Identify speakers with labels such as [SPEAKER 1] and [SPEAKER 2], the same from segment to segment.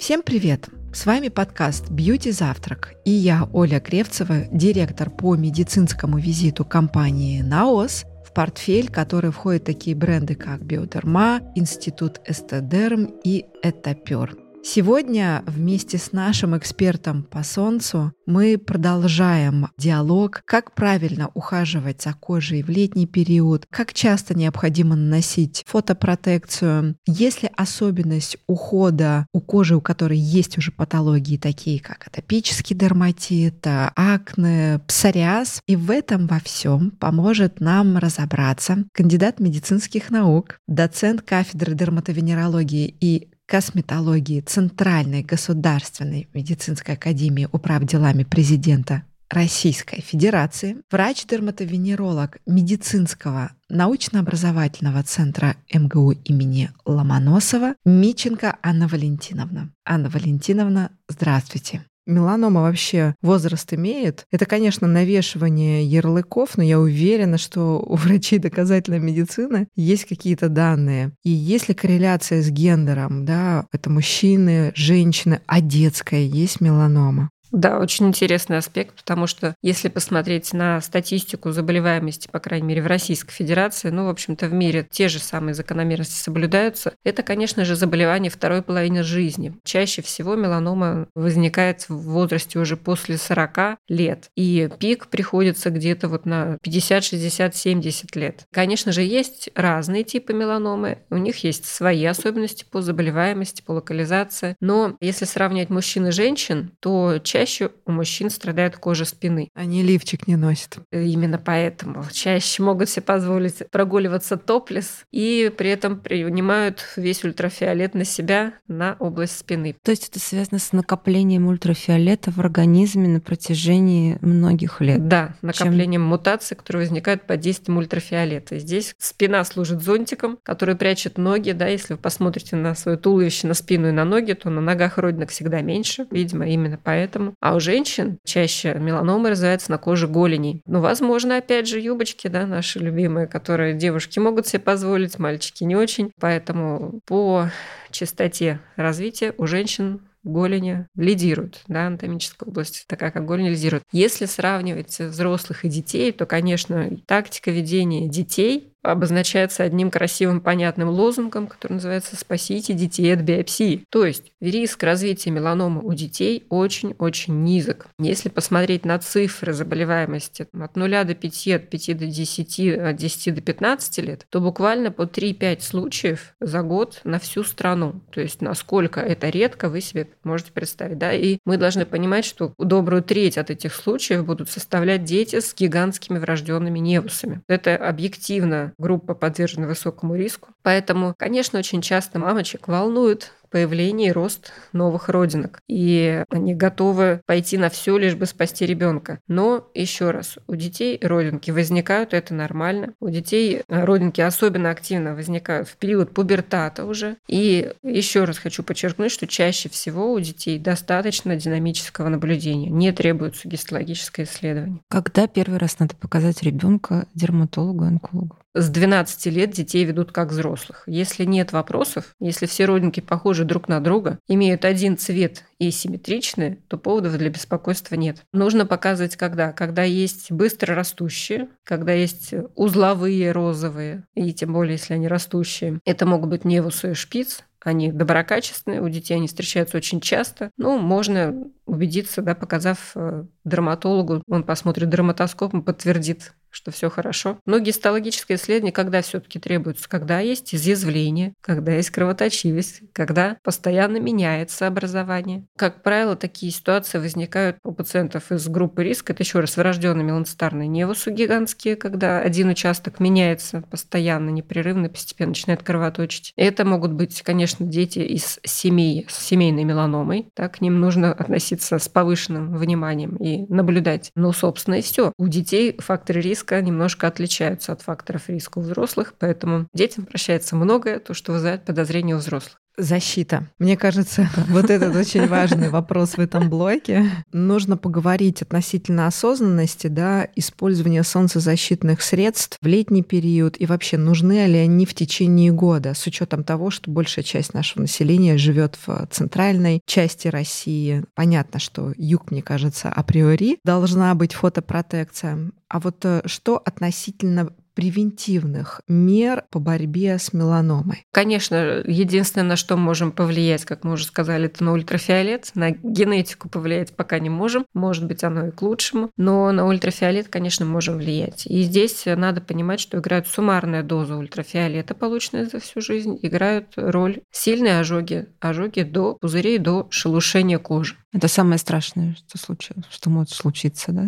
[SPEAKER 1] Всем привет! С вами подкаст «Бьюти Завтрак» и я, Оля Кревцева, директор по медицинскому визиту компании «Наос», в портфель, который входят такие бренды, как Биодерма, Институт Эстедерм и Этапер. Сегодня вместе с нашим экспертом по солнцу мы продолжаем диалог, как правильно ухаживать за кожей в летний период, как часто необходимо наносить фотопротекцию, есть ли особенность ухода у кожи, у которой есть уже патологии, такие как атопический дерматит, акне, псориаз. И в этом во всем поможет нам разобраться кандидат медицинских наук, доцент кафедры дерматовенерологии и косметологии Центральной государственной медицинской академии управ делами президента Российской Федерации, врач-дерматовенеролог медицинского научно-образовательного центра МГУ имени Ломоносова Миченко Анна Валентиновна. Анна Валентиновна, здравствуйте. Меланома вообще возраст имеет. Это, конечно, навешивание ярлыков, но я уверена, что у врачей доказательной медицины есть какие-то данные. И есть ли корреляция с гендером, да, это мужчины, женщины, а детская есть меланома?
[SPEAKER 2] Да, очень интересный аспект, потому что если посмотреть на статистику заболеваемости, по крайней мере, в Российской Федерации, ну, в общем-то, в мире те же самые закономерности соблюдаются, это, конечно же, заболевание второй половины жизни. Чаще всего меланома возникает в возрасте уже после 40 лет, и пик приходится где-то вот на 50, 60, 70 лет. Конечно же, есть разные типы меланомы, у них есть свои особенности по заболеваемости, по локализации, но если сравнивать мужчин и женщин, то чаще чаще у мужчин страдает кожа спины.
[SPEAKER 1] Они лифчик не носят.
[SPEAKER 2] Именно поэтому чаще могут себе позволить прогуливаться топлес и при этом принимают весь ультрафиолет на себя, на область спины.
[SPEAKER 3] То есть это связано с накоплением ультрафиолета в организме на протяжении многих лет?
[SPEAKER 2] Да, накоплением Чем... мутаций, которые возникают под действием ультрафиолета. Здесь спина служит зонтиком, который прячет ноги. Да, если вы посмотрите на свое туловище, на спину и на ноги, то на ногах родинок всегда меньше. Видимо, именно поэтому а у женщин чаще меланома развивается на коже голеней. Ну, возможно, опять же, юбочки, да, наши любимые, которые девушки могут себе позволить, мальчики не очень. Поэтому по частоте развития у женщин голени лидируют, да, анатомическая область, такая как голень лидирует. Если сравнивать взрослых и детей, то, конечно, тактика ведения детей обозначается одним красивым понятным лозунгом, который называется «Спасите детей от биопсии». То есть риск развития меланомы у детей очень-очень низок. Если посмотреть на цифры заболеваемости от 0 до 5, от 5 до 10, от 10 до 15 лет, то буквально по 3-5 случаев за год на всю страну. То есть насколько это редко, вы себе можете представить. Да? И мы должны понимать, что добрую треть от этих случаев будут составлять дети с гигантскими врожденными невусами. Это объективно группа подвержена высокому риску. Поэтому, конечно, очень часто мамочек волнует появление и рост новых родинок. И они готовы пойти на все, лишь бы спасти ребенка. Но еще раз, у детей родинки возникают, это нормально. У детей родинки особенно активно возникают в период пубертата уже. И еще раз хочу подчеркнуть, что чаще всего у детей достаточно динамического наблюдения. Не требуется гистологическое исследование.
[SPEAKER 3] Когда первый раз надо показать ребенка дерматологу, онкологу?
[SPEAKER 2] С 12 лет детей ведут как взрослых. Если нет вопросов, если все родинки похожи друг на друга, имеют один цвет и симметричны, то поводов для беспокойства нет. Нужно показывать когда? Когда есть быстро растущие, когда есть узловые розовые, и тем более, если они растущие. Это могут быть невусы и шпиц, они доброкачественные, у детей они встречаются очень часто. Ну, можно убедиться, да, показав э, дерматологу, он посмотрит дерматоскоп, он подтвердит что все хорошо. Но гистологическое исследование когда все-таки требуется? Когда есть изъязвление, когда есть кровоточивость, когда постоянно меняется образование. Как правило, такие ситуации возникают у пациентов из группы риска. Это еще раз врожденные меланоцитарные невусы гигантские, когда один участок меняется постоянно, непрерывно, постепенно начинает кровоточить. Это могут быть, конечно, дети из семей с семейной меланомой. Так, к ним нужно относиться с повышенным вниманием и наблюдать. Но, собственно, и все. У детей факторы риска немножко отличаются от факторов риска у взрослых, поэтому детям прощается многое, то, что вызывает подозрение у взрослых.
[SPEAKER 1] Защита. Мне кажется, вот этот очень важный вопрос в этом блоке. Нужно поговорить относительно осознанности, да, использования солнцезащитных средств в летний период и вообще нужны ли они в течение года, с учетом того, что большая часть нашего населения живет в центральной части России. Понятно, что юг, мне кажется, априори должна быть фотопротекция. А вот э, что относительно превентивных мер по борьбе с меланомой?
[SPEAKER 2] Конечно, единственное, на что можем повлиять, как мы уже сказали, это на ультрафиолет. На генетику повлиять пока не можем. Может быть, оно и к лучшему. Но на ультрафиолет, конечно, можем влиять. И здесь надо понимать, что играет суммарная доза ультрафиолета, полученная за всю жизнь, играют роль сильные ожоги. Ожоги до пузырей, до шелушения кожи.
[SPEAKER 3] Это самое страшное, что случилось, что может случиться, да?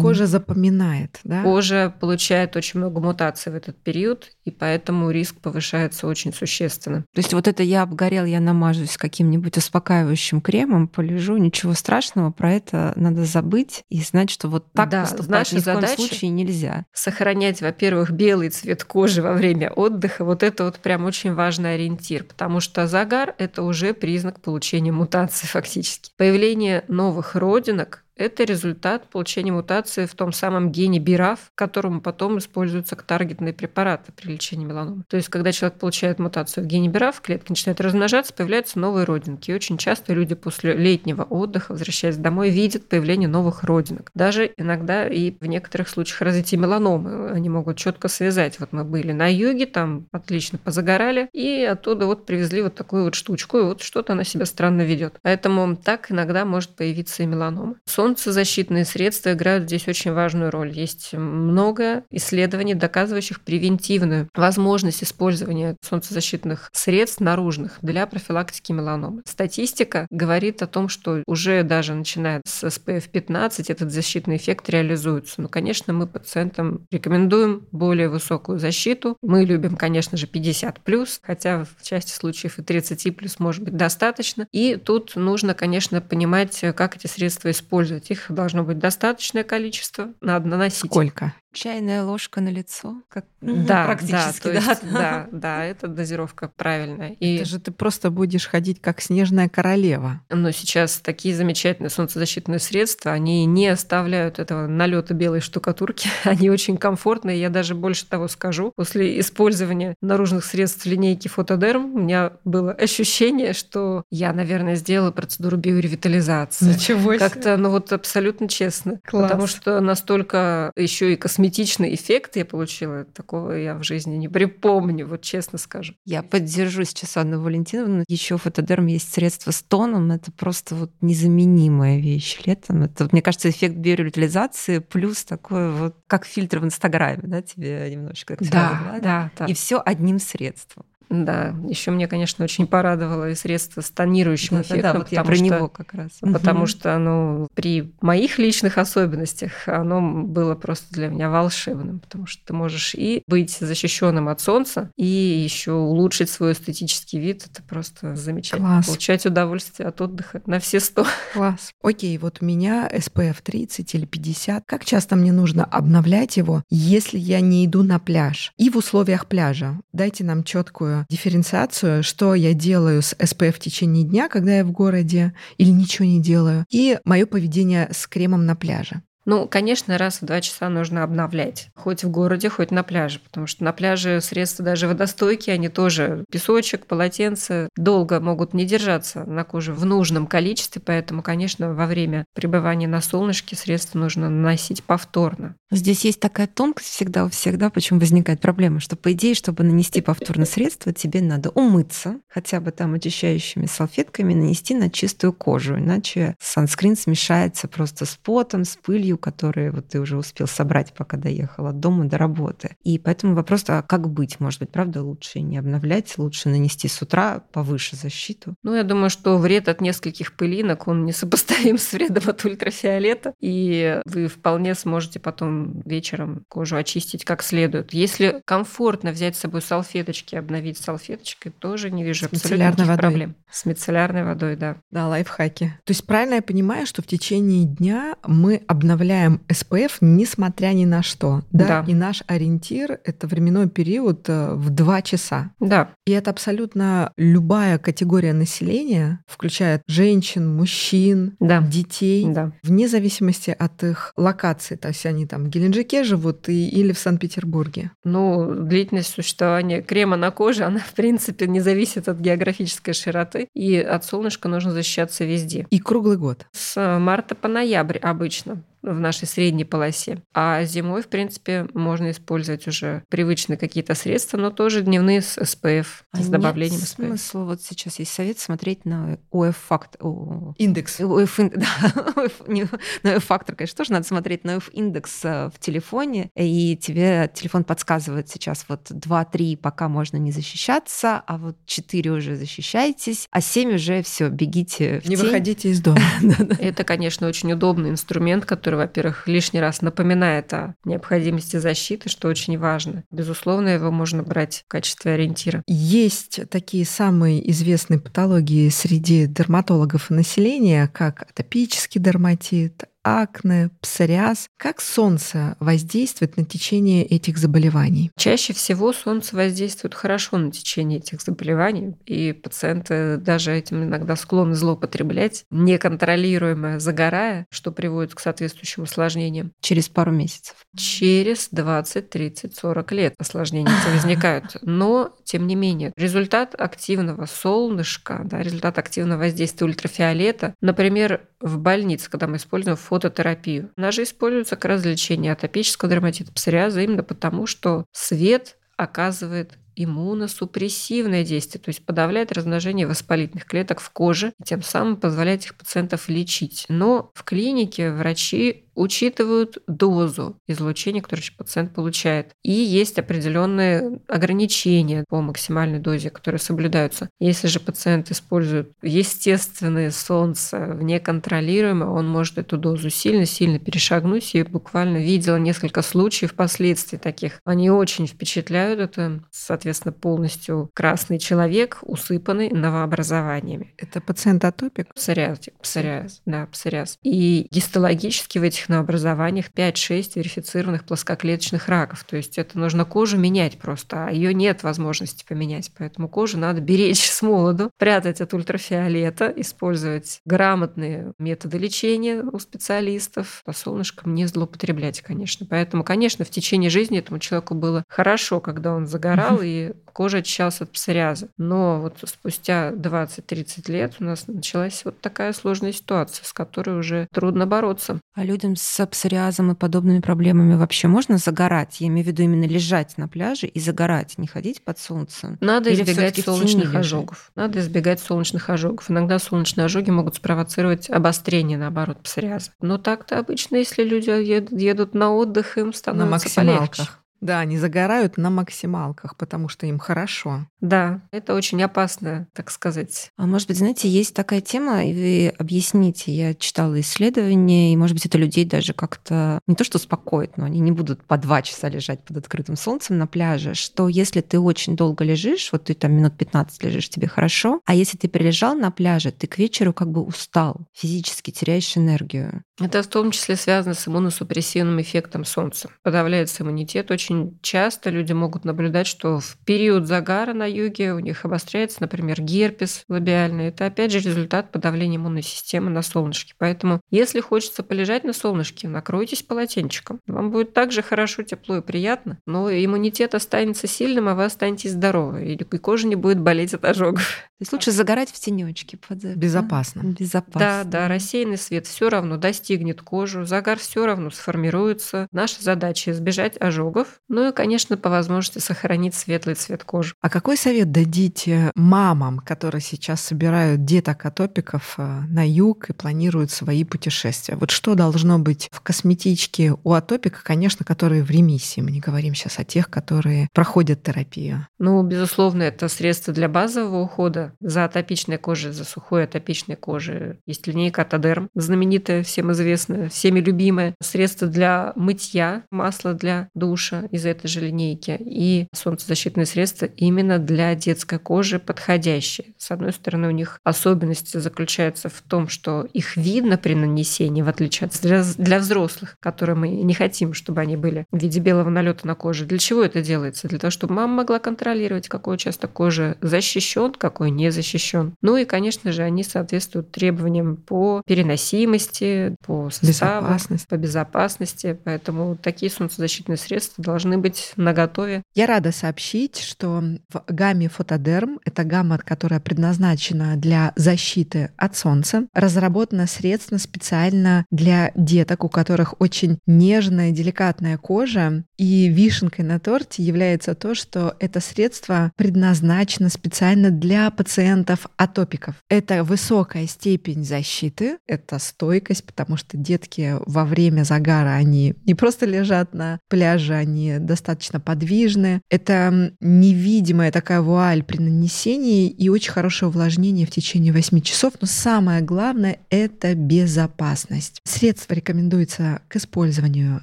[SPEAKER 1] Кожа запоминает, да?
[SPEAKER 2] Кожа получает очень много мутаций в этот период, и поэтому риск повышается очень существенно.
[SPEAKER 3] То есть вот это я обгорел, я намажусь каким-нибудь успокаивающим кремом, полежу, ничего страшного, про это надо забыть и знать, что вот так да, поступать наша ни в коем случае нельзя.
[SPEAKER 2] Сохранять, во-первых, белый цвет кожи во время отдыха, вот это вот прям очень важный ориентир, потому что загар — это уже признак получения мутации фактически. Появление новых родинок это результат получения мутации в том самом гене BRAF, которому потом используются таргетные препараты при лечении меланомы. То есть, когда человек получает мутацию в гене BRAF, клетки начинают размножаться, появляются новые родинки. И очень часто люди после летнего отдыха, возвращаясь домой, видят появление новых родинок. Даже иногда и в некоторых случаях развитие меланомы они могут четко связать. Вот мы были на юге, там отлично позагорали, и оттуда вот привезли вот такую вот штучку, и вот что-то она себя странно ведет. Поэтому так иногда может появиться и меланома. Солнцезащитные средства играют здесь очень важную роль. Есть много исследований, доказывающих превентивную возможность использования солнцезащитных средств наружных для профилактики меланомы. Статистика говорит о том, что уже даже начиная с SPF 15 этот защитный эффект реализуется. Но, конечно, мы пациентам рекомендуем более высокую защиту. Мы любим, конечно же, 50+, хотя в части случаев и 30+, может быть достаточно. И тут нужно, конечно, понимать, как эти средства использовать использовать. Их должно быть достаточное количество, надо наносить.
[SPEAKER 1] Сколько?
[SPEAKER 3] Чайная ложка на лицо, как
[SPEAKER 2] да, практически, да, да. Есть, да, да, это дозировка правильная.
[SPEAKER 1] И это же ты просто будешь ходить как снежная королева.
[SPEAKER 2] Но сейчас такие замечательные солнцезащитные средства, они не оставляют этого налета белой штукатурки, они очень комфортные. Я даже больше того скажу, после использования наружных средств линейки фотодерм у меня было ощущение, что я, наверное, сделала процедуру биоревитализации.
[SPEAKER 1] Ничего себе.
[SPEAKER 2] Как-то, ну вот абсолютно честно, Класс. потому что настолько еще и косметически косметичный эффект я получила. Такого я в жизни не припомню, вот честно скажу.
[SPEAKER 3] Я поддержу сейчас Анну Валентиновну. Еще фотодерм есть средство с тоном. Это просто вот незаменимая вещь летом. Это, мне кажется, эффект биоревитализации плюс такой вот, как фильтр в Инстаграме, да, тебе немножечко.
[SPEAKER 2] Да, да, да.
[SPEAKER 3] И все одним средством.
[SPEAKER 2] Да, еще мне, конечно, очень порадовало и средство с тонирующим да, эффектом. Да,
[SPEAKER 3] да, вот я про
[SPEAKER 2] что,
[SPEAKER 3] него как раз.
[SPEAKER 2] Потому угу. что ну, при моих личных особенностях оно было просто для меня волшебным, потому что ты можешь и быть защищенным от солнца, и еще улучшить свой эстетический вид. Это просто замечательно. Класс. Получать удовольствие от отдыха на все сто.
[SPEAKER 1] Класс. Окей, вот у меня SPF 30 или 50. Как часто мне нужно обновлять его, если я не иду на пляж? И в условиях пляжа. Дайте нам четкую дифференциацию, что я делаю с SPF в течение дня, когда я в городе, или ничего не делаю, и мое поведение с кремом на пляже.
[SPEAKER 2] Ну, конечно, раз в два часа нужно обновлять. Хоть в городе, хоть на пляже. Потому что на пляже средства даже водостойкие, они тоже песочек, полотенце долго могут не держаться на коже в нужном количестве. Поэтому, конечно, во время пребывания на солнышке средства нужно наносить повторно.
[SPEAKER 3] Здесь есть такая тонкость всегда у всех, да, почему возникает проблема, что, по идее, чтобы нанести повторно средство, тебе надо умыться, хотя бы там очищающими салфетками нанести на чистую кожу, иначе санскрин смешается просто с потом, с пылью, которую вот ты уже успел собрать, пока доехал от дома до работы. И поэтому вопрос, а как быть? Может быть, правда, лучше не обновлять, лучше нанести с утра повыше защиту?
[SPEAKER 2] Ну, я думаю, что вред от нескольких пылинок, он несопоставим с вредом от ультрафиолета, и вы вполне сможете потом вечером кожу очистить как следует. Если комфортно взять с собой салфеточки, обновить салфеточкой, тоже не вижу абсолютно никаких водой. проблем. С мицеллярной водой, да.
[SPEAKER 1] Да, лайфхаки. То есть правильно я понимаю, что в течение дня мы обновляем добавляем SPF несмотря ни на что. Да?
[SPEAKER 2] Да.
[SPEAKER 1] И наш ориентир — это временной период э, в 2 часа.
[SPEAKER 2] Да,
[SPEAKER 1] И это абсолютно любая категория населения, включая женщин, мужчин,
[SPEAKER 2] да,
[SPEAKER 1] детей,
[SPEAKER 2] да.
[SPEAKER 1] вне зависимости от их локации. То есть они там в Геленджике живут и, или в Санкт-Петербурге.
[SPEAKER 2] Ну, длительность существования крема на коже, она, в принципе, не зависит от географической широты, и от солнышка нужно защищаться везде.
[SPEAKER 1] И круглый год.
[SPEAKER 2] С марта по ноябрь обычно в нашей средней полосе. А зимой, в принципе, можно использовать уже привычные какие-то средства, но тоже дневные с SPF,
[SPEAKER 3] А
[SPEAKER 2] с
[SPEAKER 3] нет
[SPEAKER 2] добавлением SPF.
[SPEAKER 3] смысла, вот сейчас есть совет смотреть на ОФ-факт. о,
[SPEAKER 1] Индекс.
[SPEAKER 3] ОФ, ин- да, ОФ, не- на ОФ-фактор, конечно, тоже надо смотреть на ОФ-индекс э, в телефоне, и тебе телефон подсказывает сейчас вот 2-3 пока можно не защищаться, а вот 4 уже защищайтесь, а 7 уже все, бегите в
[SPEAKER 1] Не
[SPEAKER 3] тень.
[SPEAKER 1] выходите из дома.
[SPEAKER 2] Это, конечно, очень удобный инструмент, который, во-первых, лишний раз напоминает о необходимости защиты, что очень важно. Безусловно, его можно брать в качестве ориентира.
[SPEAKER 1] Есть такие самые известные патологии среди дерматологов и населения, как атопический дерматит, акне, псориаз. Как солнце воздействует на течение этих заболеваний?
[SPEAKER 2] Чаще всего солнце воздействует хорошо на течение этих заболеваний, и пациенты даже этим иногда склонны злоупотреблять, неконтролируемо загорая, что приводит к соответствующим осложнениям.
[SPEAKER 3] Через пару месяцев.
[SPEAKER 2] Через 20, 30, 40 лет осложнения возникают. Но, тем не менее, результат активного солнышка, да, результат активного воздействия ультрафиолета, например, в больнице, когда мы используем фототерапию, она же используется как раз для лечения атопического дерматита, псориаза, именно потому, что свет оказывает иммуносупрессивное действие, то есть подавляет размножение воспалительных клеток в коже и тем самым позволяет этих пациентов лечить. Но в клинике врачи учитывают дозу излучения, которую пациент получает. И есть определенные ограничения по максимальной дозе, которые соблюдаются. Если же пациент использует естественное солнце вне контролируемое, он может эту дозу сильно-сильно перешагнуть. Я буквально видела несколько случаев последствий таких. Они очень впечатляют. Это, соответственно, полностью красный человек, усыпанный новообразованиями.
[SPEAKER 1] Это пациент-атопик?
[SPEAKER 2] Псориаз, псориаз, да, псориаз. И гистологически в этих новообразованиях 5-6 верифицированных плоскоклеточных раков. То есть это нужно кожу менять просто, а ее нет возможности поменять. Поэтому кожу надо беречь с молоду, прятать от ультрафиолета, использовать грамотные методы лечения у специалистов, по солнышкам не злоупотреблять, конечно. Поэтому, конечно, в течение жизни этому человеку было хорошо, когда он загорал и кожа очищалась от псориаза. Но вот спустя 20-30 лет у нас началась вот такая сложная ситуация, с которой уже трудно бороться.
[SPEAKER 3] А людям с псориазом и подобными проблемами вообще можно загорать? Я имею в виду именно лежать на пляже и загорать, не ходить под солнцем.
[SPEAKER 2] Надо
[SPEAKER 3] Или
[SPEAKER 2] избегать солнечных ожогов. Надо избегать солнечных ожогов. Иногда солнечные ожоги могут спровоцировать обострение, наоборот, псориаза. Но так-то обычно, если люди едут, на отдых, им
[SPEAKER 1] На
[SPEAKER 2] становится полегче.
[SPEAKER 1] Да, они загорают на максималках, потому что им хорошо.
[SPEAKER 2] Да, это очень опасно, так сказать.
[SPEAKER 3] А может быть, знаете, есть такая тема, и вы объясните, я читала исследования, и, может быть, это людей даже как-то не то что успокоит, но они не будут по два часа лежать под открытым солнцем на пляже, что если ты очень долго лежишь, вот ты там минут 15 лежишь, тебе хорошо, а если ты прилежал на пляже, ты к вечеру как бы устал, физически теряешь энергию.
[SPEAKER 2] Это в том числе связано с иммуносупрессивным эффектом солнца. Подавляется иммунитет. Очень часто люди могут наблюдать, что в период загара на юге у них обостряется, например, герпес лабиальный. Это опять же результат подавления иммунной системы на солнышке. Поэтому, если хочется полежать на солнышке, накройтесь полотенчиком. Вам будет также хорошо, тепло и приятно, но иммунитет останется сильным, а вы останетесь здоровы, и кожа не будет болеть от ожогов.
[SPEAKER 3] То есть лучше загорать в тенечке под
[SPEAKER 1] Безопасно.
[SPEAKER 3] Да? Безопасно.
[SPEAKER 2] Да, да, рассеянный свет все равно достигнет кожу, загар все равно сформируется. Наша задача избежать ожогов, ну и, конечно, по возможности сохранить светлый цвет кожи.
[SPEAKER 1] А какой совет дадите мамам, которые сейчас собирают деток-атопиков э, на юг и планируют свои путешествия? Вот что должно быть в косметичке у атопика, конечно, которые в ремиссии. Мы не говорим сейчас о тех, которые проходят терапию.
[SPEAKER 2] Ну, безусловно, это средство для базового ухода за атопичной кожей, за сухой атопичной кожей. Есть линейка Атодерм, знаменитая, всем известная, всеми любимая. Средство для мытья, масло для душа. Из этой же линейки и солнцезащитные средства именно для детской кожи подходящие. С одной стороны, у них особенность заключается в том, что их видно при нанесении, в отличие от для, для взрослых, которые мы не хотим, чтобы они были в виде белого налета на коже. Для чего это делается? Для того, чтобы мама могла контролировать, какой участок кожи защищен, какой не защищен. Ну и, конечно же, они соответствуют требованиям по переносимости, по составу, безопасности. по безопасности. Поэтому такие солнцезащитные средства должны быть наготове.
[SPEAKER 1] Я рада сообщить, что в гамме фотодерм, это гамма, которая предназначена для защиты от солнца, разработано средство специально для деток, у которых очень нежная, деликатная кожа. И вишенкой на торте является то, что это средство предназначено специально для пациентов атопиков. Это высокая степень защиты, это стойкость, потому что детки во время загара, они не просто лежат на пляже, они достаточно подвижны. Это невидимая такая вуаль при нанесении и очень хорошее увлажнение в течение 8 часов. Но самое главное — это безопасность. Средство рекомендуется к использованию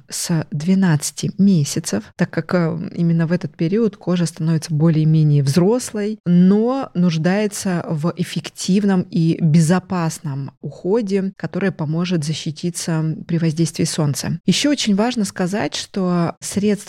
[SPEAKER 1] с 12 месяцев, так как э, именно в этот период кожа становится более-менее взрослой, но нуждается в эффективном и безопасном уходе, который поможет защититься при воздействии солнца. Еще очень важно сказать, что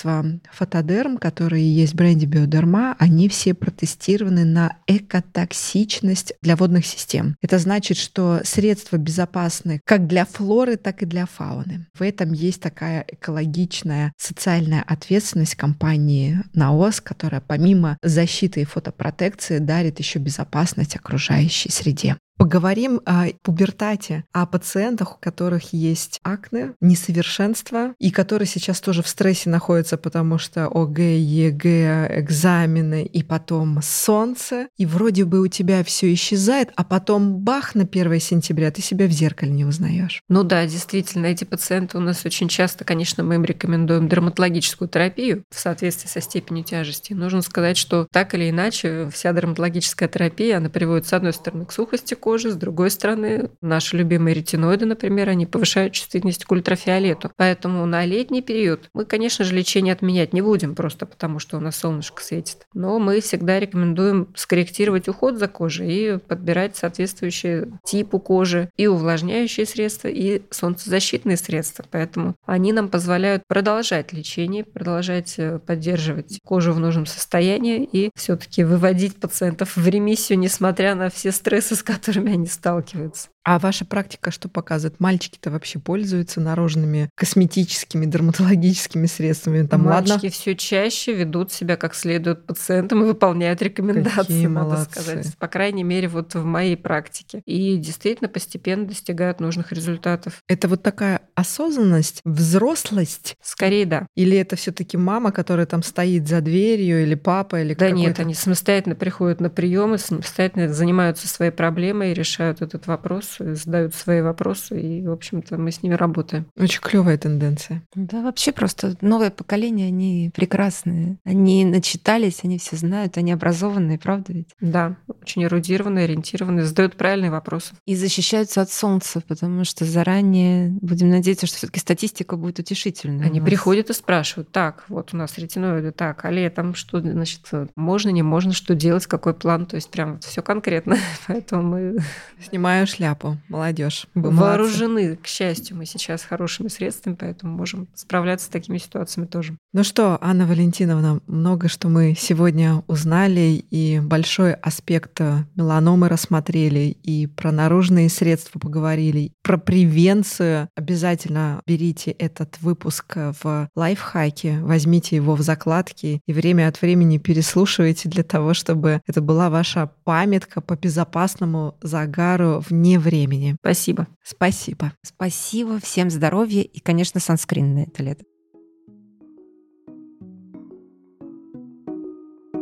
[SPEAKER 1] средства Photoderm, которые есть в бренде Bioderma, они все протестированы на экотоксичность для водных систем. Это значит, что средства безопасны как для флоры, так и для фауны. В этом есть такая экологичная социальная ответственность компании NAOS, которая помимо защиты и фотопротекции дарит еще безопасность окружающей среде. Поговорим о пубертате, о пациентах, у которых есть акне, несовершенство, и которые сейчас тоже в стрессе находятся, потому что ОГЭ, ЕГЭ, экзамены, и потом солнце, и вроде бы у тебя все исчезает, а потом бах на 1 сентября, ты себя в зеркале не узнаешь.
[SPEAKER 2] Ну да, действительно, эти пациенты у нас очень часто, конечно, мы им рекомендуем дерматологическую терапию в соответствии со степенью тяжести. Нужно сказать, что так или иначе вся дерматологическая терапия, она приводит, с одной стороны, к сухости кожи, с другой стороны, наши любимые ретиноиды, например, они повышают чувствительность к ультрафиолету. Поэтому на летний период мы, конечно же, лечение отменять не будем, просто потому что у нас солнышко светит. Но мы всегда рекомендуем скорректировать уход за кожей и подбирать соответствующие типу кожи и увлажняющие средства, и солнцезащитные средства. Поэтому они нам позволяют продолжать лечение, продолжать э, поддерживать кожу в нужном состоянии и все-таки выводить пациентов в ремиссию, несмотря на все стрессы, с которыми которыми они сталкиваются.
[SPEAKER 1] А ваша практика что показывает? Мальчики-то вообще пользуются наружными косметическими, дерматологическими средствами?
[SPEAKER 2] Там, Мальчики ладно? все чаще ведут себя как следует пациентам и выполняют рекомендации, Какие надо молодцы. сказать. По крайней мере, вот в моей практике. И действительно постепенно достигают нужных результатов.
[SPEAKER 1] Это вот такая осознанность, взрослость?
[SPEAKER 2] Скорее, да.
[SPEAKER 1] Или это все таки мама, которая там стоит за дверью, или папа, или
[SPEAKER 2] Да нет, они самостоятельно приходят на приемы, самостоятельно занимаются своей проблемой и решают этот вопрос задают свои вопросы, и, в общем-то, мы с ними работаем.
[SPEAKER 1] Очень клевая тенденция.
[SPEAKER 3] Да, вообще просто новое поколение, они прекрасные. Они начитались, они все знают, они образованные, правда ведь?
[SPEAKER 2] Да, очень эрудированные, ориентированные, задают правильные вопросы.
[SPEAKER 3] И защищаются от солнца, потому что заранее будем надеяться, что все таки статистика будет утешительной.
[SPEAKER 2] Они приходят и спрашивают, так, вот у нас ретиноиды, так, а летом что, значит, можно, не можно, что делать, какой план, то есть прям все конкретно. Поэтому мы...
[SPEAKER 1] Снимаю шляпу шляпу, молодежь.
[SPEAKER 2] Вооружены, к счастью, мы сейчас хорошими средствами, поэтому можем справляться с такими ситуациями тоже.
[SPEAKER 1] Ну что, Анна Валентиновна, много что мы сегодня узнали, и большой аспект меланомы рассмотрели, и про наружные средства поговорили, про превенцию. Обязательно берите этот выпуск в лайфхаке, возьмите его в закладки и время от времени переслушивайте для того, чтобы это была ваша памятка по безопасному загару вне времени.
[SPEAKER 2] Спасибо.
[SPEAKER 1] Спасибо.
[SPEAKER 3] Спасибо. Всем здоровья и, конечно, санскрин на это лето.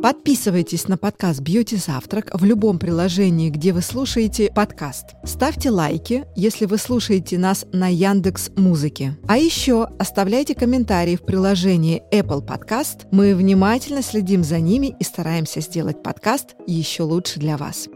[SPEAKER 1] Подписывайтесь на подкаст «Бьюти Завтрак» в любом приложении, где вы слушаете подкаст. Ставьте лайки, если вы слушаете нас на Яндекс Музыке. А еще оставляйте комментарии в приложении Apple Podcast. Мы внимательно следим за ними и стараемся сделать подкаст еще лучше для вас.